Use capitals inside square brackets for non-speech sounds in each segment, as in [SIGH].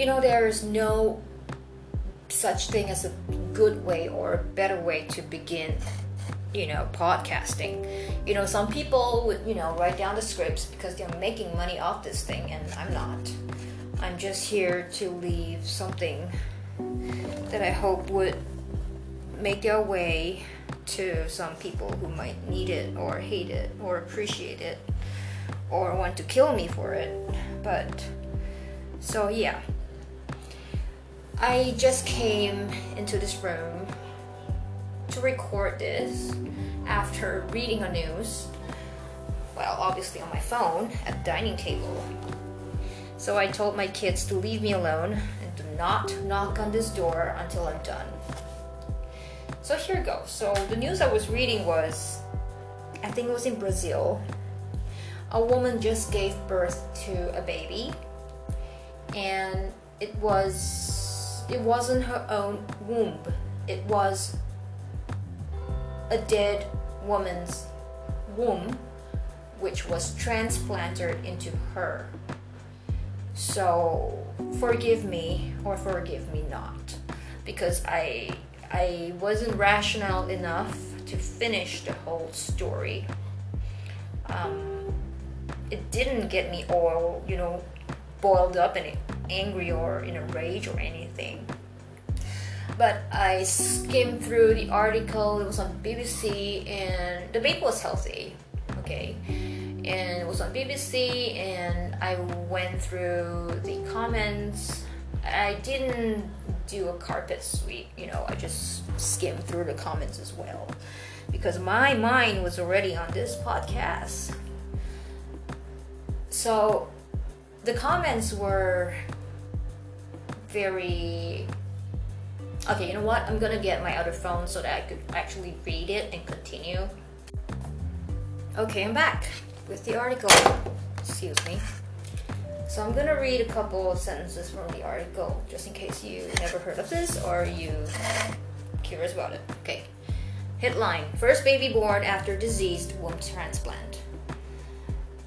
you know, there is no such thing as a good way or a better way to begin you know podcasting. You know some people would you know write down the scripts because they're making money off this thing and i'm not. I'm just here to leave something that i hope would make their way to some people who might need it or hate it or appreciate it or want to kill me for it. But so yeah I just came into this room to record this after reading a news. Well, obviously on my phone at the dining table. So I told my kids to leave me alone and do not knock on this door until I'm done. So here goes. So the news I was reading was I think it was in Brazil. A woman just gave birth to a baby and it was it wasn't her own womb, it was a dead woman's womb, which was transplanted into her. So forgive me or forgive me not, because I I wasn't rational enough to finish the whole story. Um, it didn't get me all you know boiled up and angry or in a rage or anything. But I skimmed through the article. It was on BBC, and the baby was healthy. Okay, and it was on BBC, and I went through the comments. I didn't do a carpet sweep, you know. I just skimmed through the comments as well because my mind was already on this podcast. So the comments were very okay you know what? I'm gonna get my other phone so that i could actually read it and continue. Okay i'm back with the article. Excuse me. So i'm gonna read a couple of sentences from the article just in case you never heard of this or you curious about it. Okay. Headline first baby born after diseased womb transplant.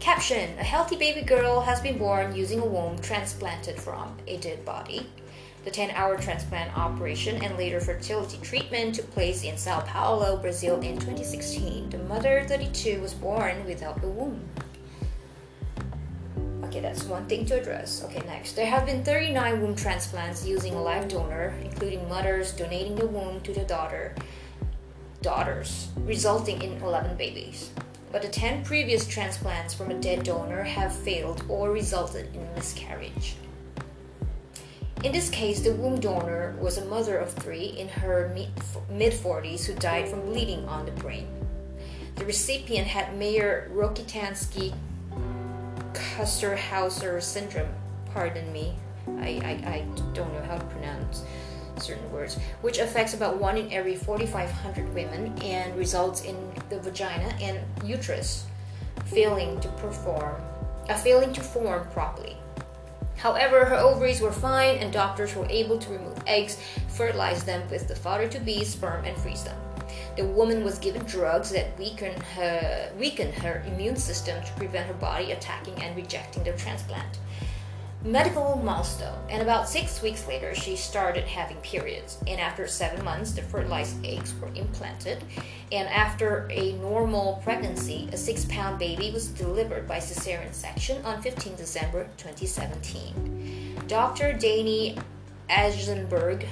Caption A healthy baby girl has been born using a womb transplanted from a dead body. The 10 hour transplant operation and later fertility treatment took place in Sao Paulo, Brazil in 2016. The mother, 32, was born without a womb. Okay, that's one thing to address. Okay, next. There have been 39 womb transplants using a live donor, including mothers donating the womb to their daughter, daughters, resulting in 11 babies but the 10 previous transplants from a dead donor have failed or resulted in miscarriage. In this case, the womb donor was a mother of three in her mid 40s who died from bleeding on the brain. The recipient had Mayer Rokitansky Küster-Hauser syndrome. Pardon me, I, I, I don't know how to pronounce certain words, which affects about 1 in every 4,500 women and results in the vagina and uterus failing to perform, uh, failing to form properly. However, her ovaries were fine and doctors were able to remove eggs, fertilize them with the father-to-be sperm and freeze them. The woman was given drugs that weaken her, weaken her immune system to prevent her body attacking and rejecting the transplant medical milestone. And about six weeks later, she started having periods. And after seven months, the fertilized eggs were implanted. And after a normal pregnancy, a six pound baby was delivered by cesarean section on 15 December 2017. Dr. Danny Agenberg,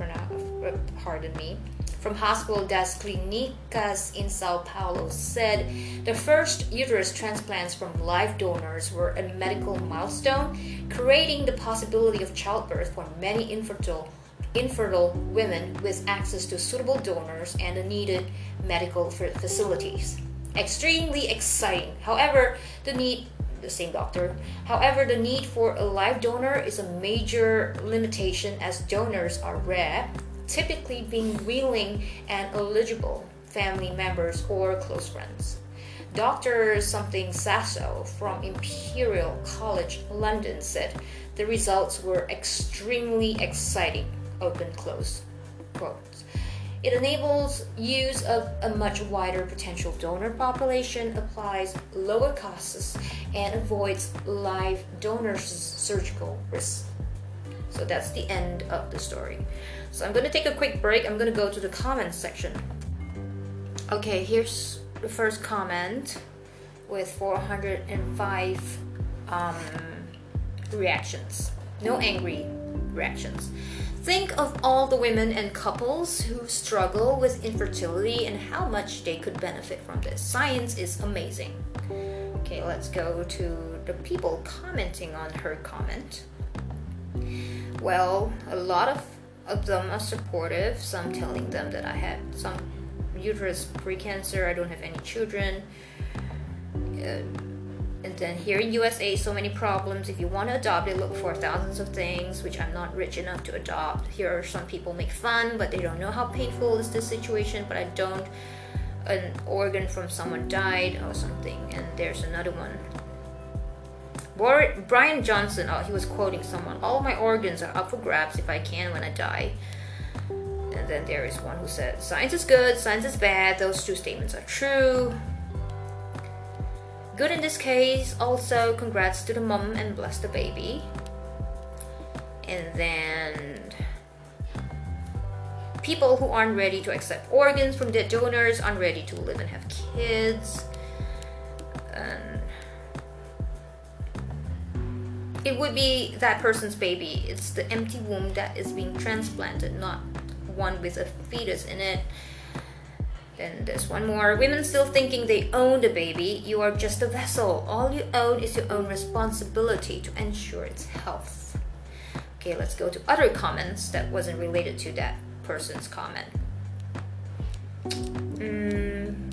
uh, pardon me, from Hospital das Clínicas in Sao Paulo said the first uterus transplants from live donors were a medical milestone, creating the possibility of childbirth for many infertile infertile women with access to suitable donors and the needed medical facilities. Extremely exciting. However, the need the same doctor. However, the need for a live donor is a major limitation as donors are rare typically being willing and eligible family members or close friends. Dr. Something Saso from Imperial College London said the results were extremely exciting. Open close quotes. It enables use of a much wider potential donor population, applies lower costs, and avoids live donors' surgical risks So that's the end of the story. So I'm gonna take a quick break. I'm gonna go to the comments section. Okay, here's the first comment with 405 um, reactions. No angry reactions. Think of all the women and couples who struggle with infertility and how much they could benefit from this. Science is amazing. Okay, let's go to the people commenting on her comment. Well, a lot of, of them are supportive, some telling them that I had some uterus precancer, I don't have any children. Uh, and then here in USA, so many problems. If you want to adopt, they look for thousands of things, which I'm not rich enough to adopt. Here are some people make fun, but they don't know how painful is this situation. But I don't. An organ from someone died or something, and there's another one. Brian Johnson, oh, he was quoting someone. All my organs are up for grabs if I can when I die. And then there is one who said, Science is good, science is bad. Those two statements are true. Good in this case. Also, congrats to the mom and bless the baby. And then people who aren't ready to accept organs from dead donors, aren't ready to live and have kids. And it would be that person's baby. It's the empty womb that is being transplanted, not one with a fetus in it. Then there's one more. Women still thinking they own the baby. You are just a vessel. All you own is your own responsibility to ensure its health. Okay, let's go to other comments that wasn't related to that person's comment. Mm.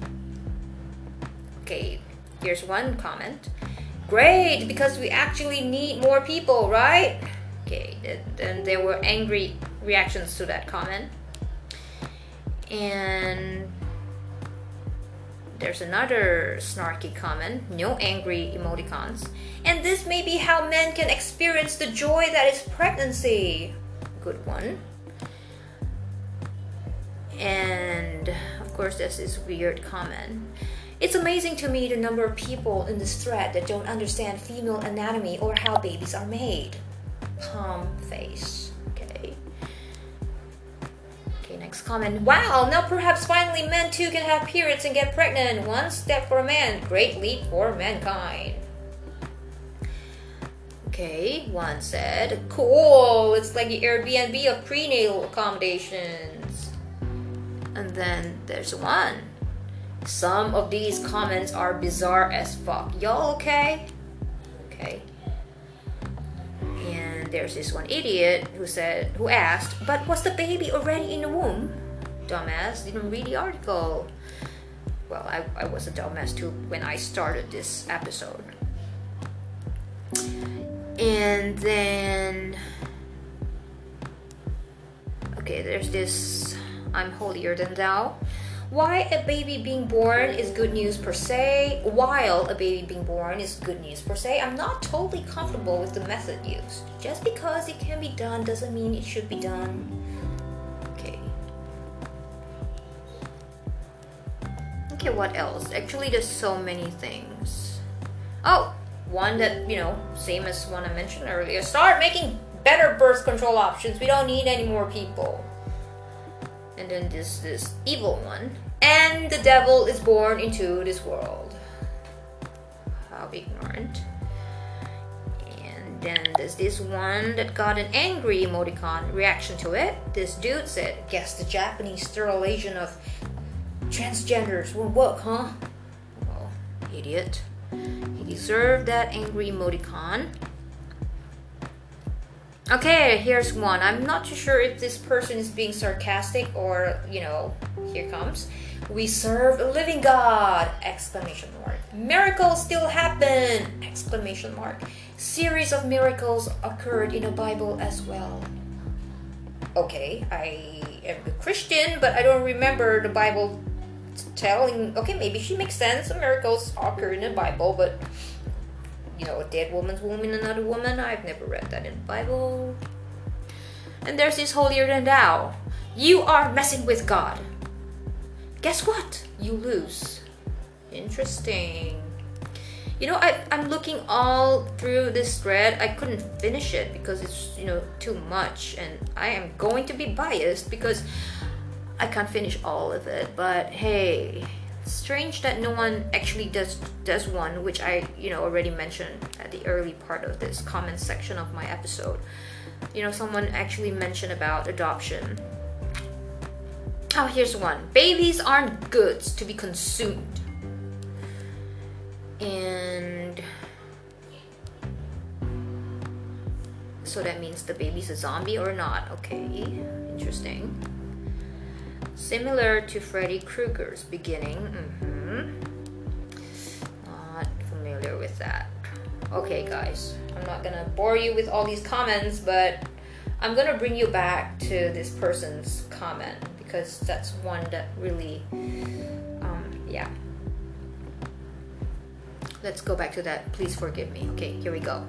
Okay, here's one comment. Great, because we actually need more people, right? Okay, then there were angry reactions to that comment. And there's another snarky comment, no angry emoticons. And this may be how men can experience the joy that is pregnancy. Good one. And of course, this weird comment. It's amazing to me the number of people in this thread that don't understand female anatomy or how babies are made. Palm face. Okay. Okay, next comment. Wow, now perhaps finally men too can have periods and get pregnant. One step for a man, great leap for mankind. Okay, one said, cool, it's like the Airbnb of prenatal accommodations. And then there's one. Some of these comments are bizarre as fuck. Y'all okay? Okay And there's this one idiot who said who asked, "But was the baby already in the womb?" Dumbass didn't read the article. Well, I, I was a dumbass too when I started this episode. And then okay, there's this I'm holier than thou why a baby being born is good news per se, while a baby being born is good news per se, I'm not totally comfortable with the method used. Just because it can be done doesn't mean it should be done. Okay. Okay, what else? Actually, there's so many things. Oh, one that, you know, same as one I mentioned earlier. Start making better birth control options. We don't need any more people and then this this evil one. And the devil is born into this world. How ignorant. And then there's this one that got an angry emoticon reaction to it. This dude said guess the japanese sterilization of transgenders won't work huh? Well idiot. He deserved that angry emoticon Okay, here's one. I'm not too sure if this person is being sarcastic or, you know, here comes. We serve a living God! Exclamation mark. Miracles still happen! Exclamation mark. Series of miracles occurred in the Bible as well. Okay, I am a Christian, but I don't remember the Bible telling. Okay, maybe she makes sense. Miracles occur in the Bible, but you know, a dead woman's womb in another woman. I've never read that in the Bible. And there's this holier than thou. You are messing with God. Guess what? You lose. Interesting. you know I, i'm looking all through this thread i couldn't finish it because it's you know too much and i am going to be biased because i can't finish all of it but hey strange that no one actually does does one which i you know already mentioned at the early part of this comment section of my episode. You know someone actually mentioned about adoption. Oh here's one. Babies aren't goods to be consumed. And so that means the baby's a zombie or not. Okay interesting similar to Freddy Krueger's beginning. Mm-hmm. Not familiar with that. Okay, guys, I'm not gonna bore you with all these comments, but I'm gonna bring you back to this person's comment because that's one that really, um, yeah. Let's go back to that. Please forgive me. Okay, here we go.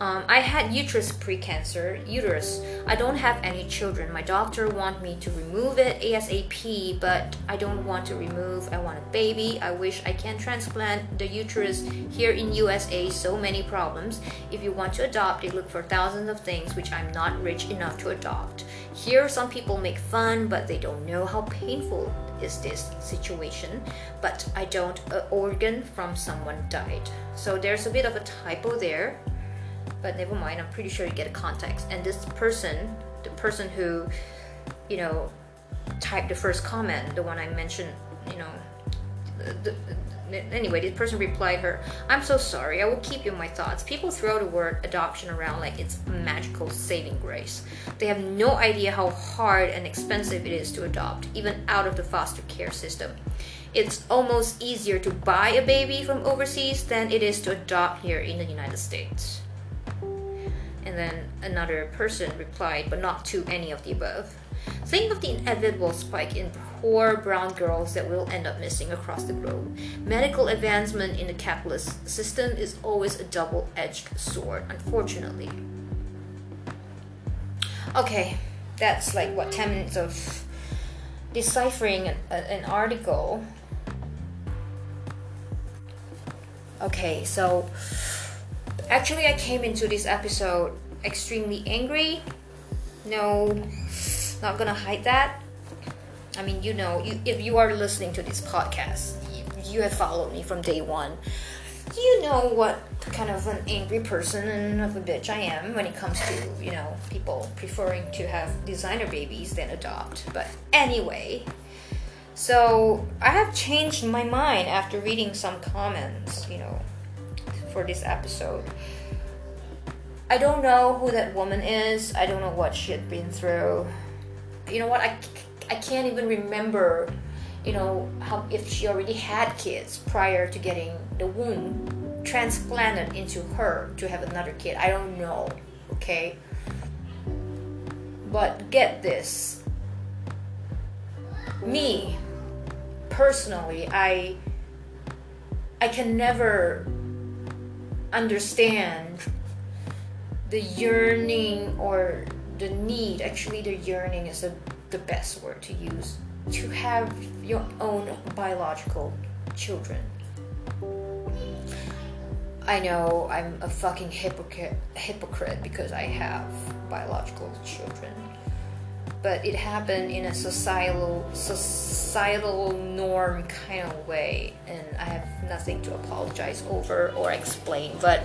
Um, I had uterus precancer, uterus. I don't have any children. My doctor want me to remove it ASAP, but I don't want to remove. I want a baby. I wish I can transplant the uterus here in USA. So many problems. If you want to adopt, they look for thousands of things which I'm not rich enough to adopt. Here, some people make fun, but they don't know how painful is this situation. But I don't. An organ from someone died. So there's a bit of a typo there but never mind i'm pretty sure you get a context. And this person the person who you know typed the first comment the one i mentioned you know the, the, anyway this person replied her i'm so sorry i will keep you in my thoughts. People throw the word adoption around like it's magical saving grace. They have no idea how hard and expensive it is to adopt even out of the foster care system. It's almost easier to buy a baby from overseas than it is to adopt here in the united states and then another person replied, but not to any of the above. Think of the inevitable spike in poor brown girls that will end up missing across the globe. Medical advancement in the capitalist system is always a double edged sword, unfortunately. Okay, that's like what 10 minutes of deciphering an, an article. Okay, so Actually, I came into this episode extremely angry. No, not gonna hide that. I mean, you know, you, if you are listening to this podcast, you, you have followed me from day one. You know what kind of an angry person and of a bitch I am when it comes to, you know, people preferring to have designer babies than adopt. But anyway, so I have changed my mind after reading some comments, you know, for this episode. I don't know who that woman is. I don't know what she had been through. You know what? I, I can't even remember, you know, how if she already had kids prior to getting the womb transplanted into her to have another kid. I don't know. Okay. But get this. Me personally, I I can never understand the yearning or the need. Actually the yearning is the, the best word to use. To have your own biological children. I know i'm a fucking hypocrite hypocrite because i have biological children but it happened in a societal societal norm kind of way and i have nothing to apologize over or explain but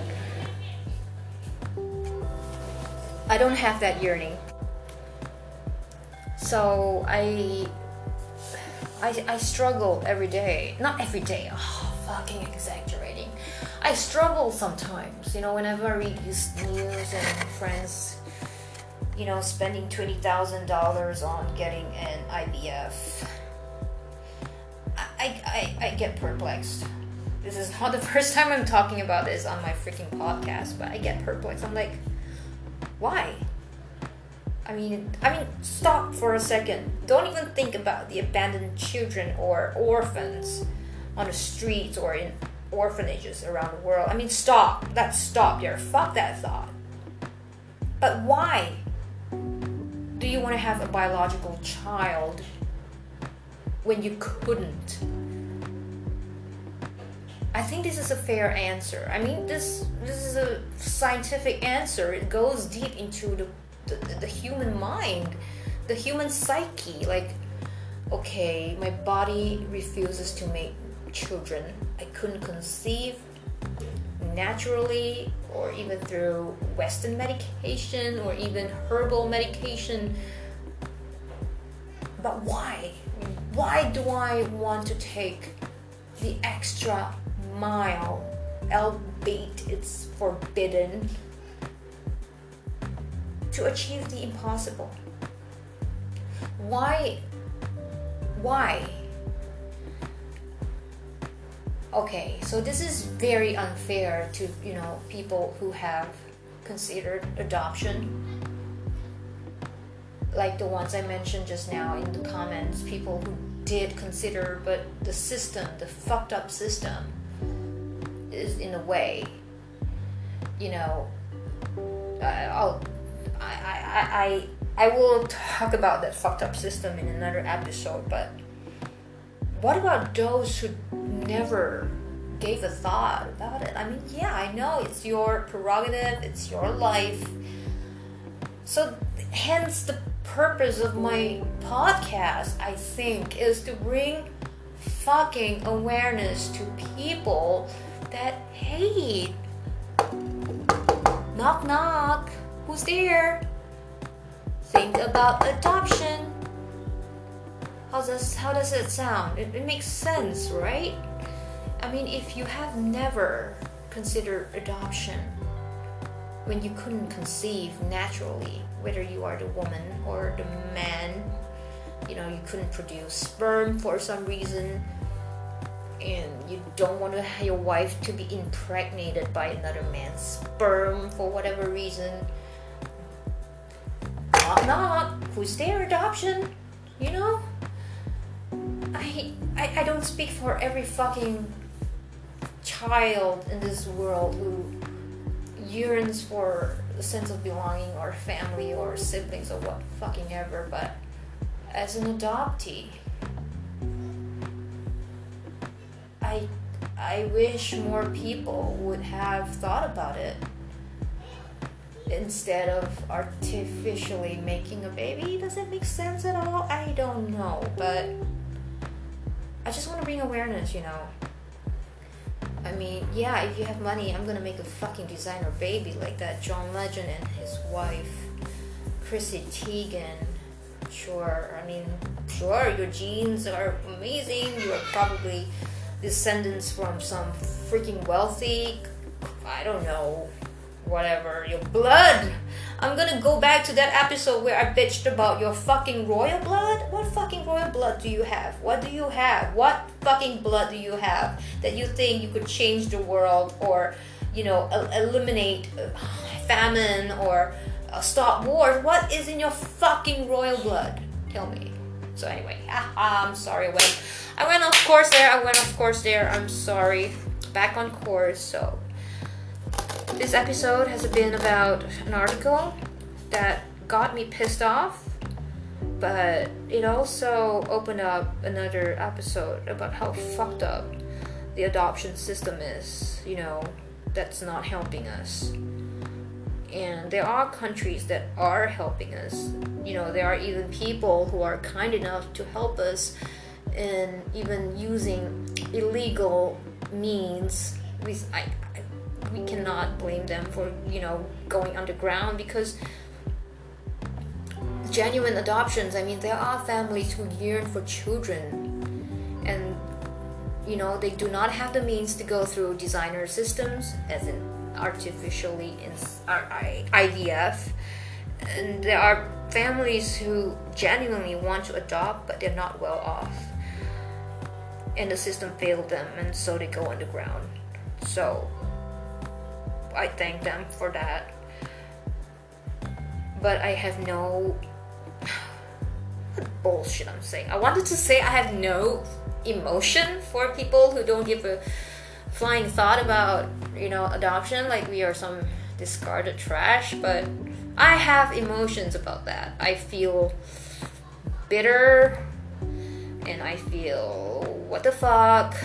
i don't have that yearning. So i i, I struggle every day. Not every day. Oh, fucking exaggerating. I struggle sometimes you know whenever i read these news and friends you know, spending twenty thousand dollars on getting an IVF, I, I I get perplexed. This is not the [LAUGHS] first time I'm talking about this on my freaking podcast, but I get perplexed. I'm like, why? I mean, I mean, stop for a second. Don't even think about the abandoned children or orphans on the streets or in orphanages around the world. I mean, stop. That's stop there. Fuck that thought. But why? You want to have a biological child when you couldn't? I think this is a fair answer. I mean, this this is a scientific answer. It goes deep into the the, the human mind, the human psyche. Like, okay, my body refuses to make children. I couldn't conceive naturally or even through Western medication or even herbal medication. But why? Why do I want to take the extra mile, albeit it's forbidden, to achieve the impossible? Why? Why? Okay so this is very unfair to you know people who have considered adoption. Like the ones i mentioned just now in the comments people who did consider but the system the fucked up system is in a way you know uh, oh, I'll, I, I, I, I will talk about that fucked up system in another episode but what about those who never gave a thought about it. I mean, yeah, I know it's your prerogative, it's your life. So, hence the purpose of my podcast, I think, is to bring fucking awareness to people that, hey, knock knock, who's there? Think about adoption. How does how does it sound? It, it makes sense, right? I mean, if you have never considered adoption when you couldn't conceive naturally, whether you are the woman or the man, you know, you couldn't produce sperm for some reason, and you don't want to your wife to be impregnated by another man's sperm for whatever reason. Knock knock, who's there? Adoption, you know? I, I, don't speak for every fucking child in this world who yearns for a sense of belonging or family or siblings or what fucking ever, but as an adoptee, I I wish more people would have thought about it instead of artificially making a baby. Does it make sense at all? I don't know, but I just want to bring awareness, you know. I mean, yeah, if you have money, I'm gonna make a fucking designer baby like that John Legend and his wife, Chrissy Teigen. Sure, I mean, sure, your genes are amazing. You are probably descendants from some freaking wealthy, I don't know, whatever, your blood. I'm gonna go back to that episode where I bitched about your fucking royal blood. What fucking royal blood do you have? What do you have? What fucking blood do you have that you think you could change the world or, you know, eliminate uh, famine or uh, stop wars? What is in your fucking royal blood? Tell me. So anyway, I'm sorry. Went, I went off course there. I went off course there. I'm sorry. Back on course. So this episode has been about an article that got me pissed off, but it also opened up another episode about how fucked up the adoption system is, you know, that's not helping us. And there are countries that are helping us. You know, there are even people who are kind enough to help us in even using illegal means. I, we cannot blame them for you know going underground because genuine adoptions i mean there are families who yearn for children. And you know they do not have the means to go through designer systems as in artificially in uh, ivf and there are families who genuinely want to adopt but they're not well off. And the system failed them and so they go underground. So I thank them for that. But I have no [SIGHS] bullshit I'm saying. I wanted to say I have no emotion for people who don't give a flying thought about, you know, adoption like we are some discarded trash, but I have emotions about that. I feel bitter and I feel what the fuck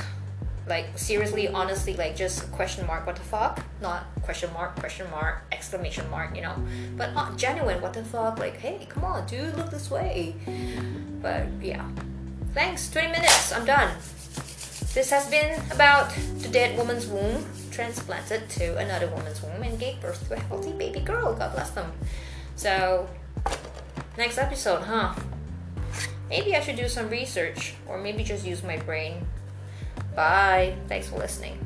like seriously, honestly, like just question mark, what the fuck? Not question mark, question mark, exclamation mark, you know. But uh, genuine, what the fuck? Like, hey, come on, dude, look this way. But yeah. Thanks, 20 minutes, I'm done. This has been about the dead woman's womb transplanted to another woman's womb and gave birth to a healthy baby girl. God bless them. So, next episode, huh? Maybe I should do some research or maybe just use my brain. Bye. Thanks for listening.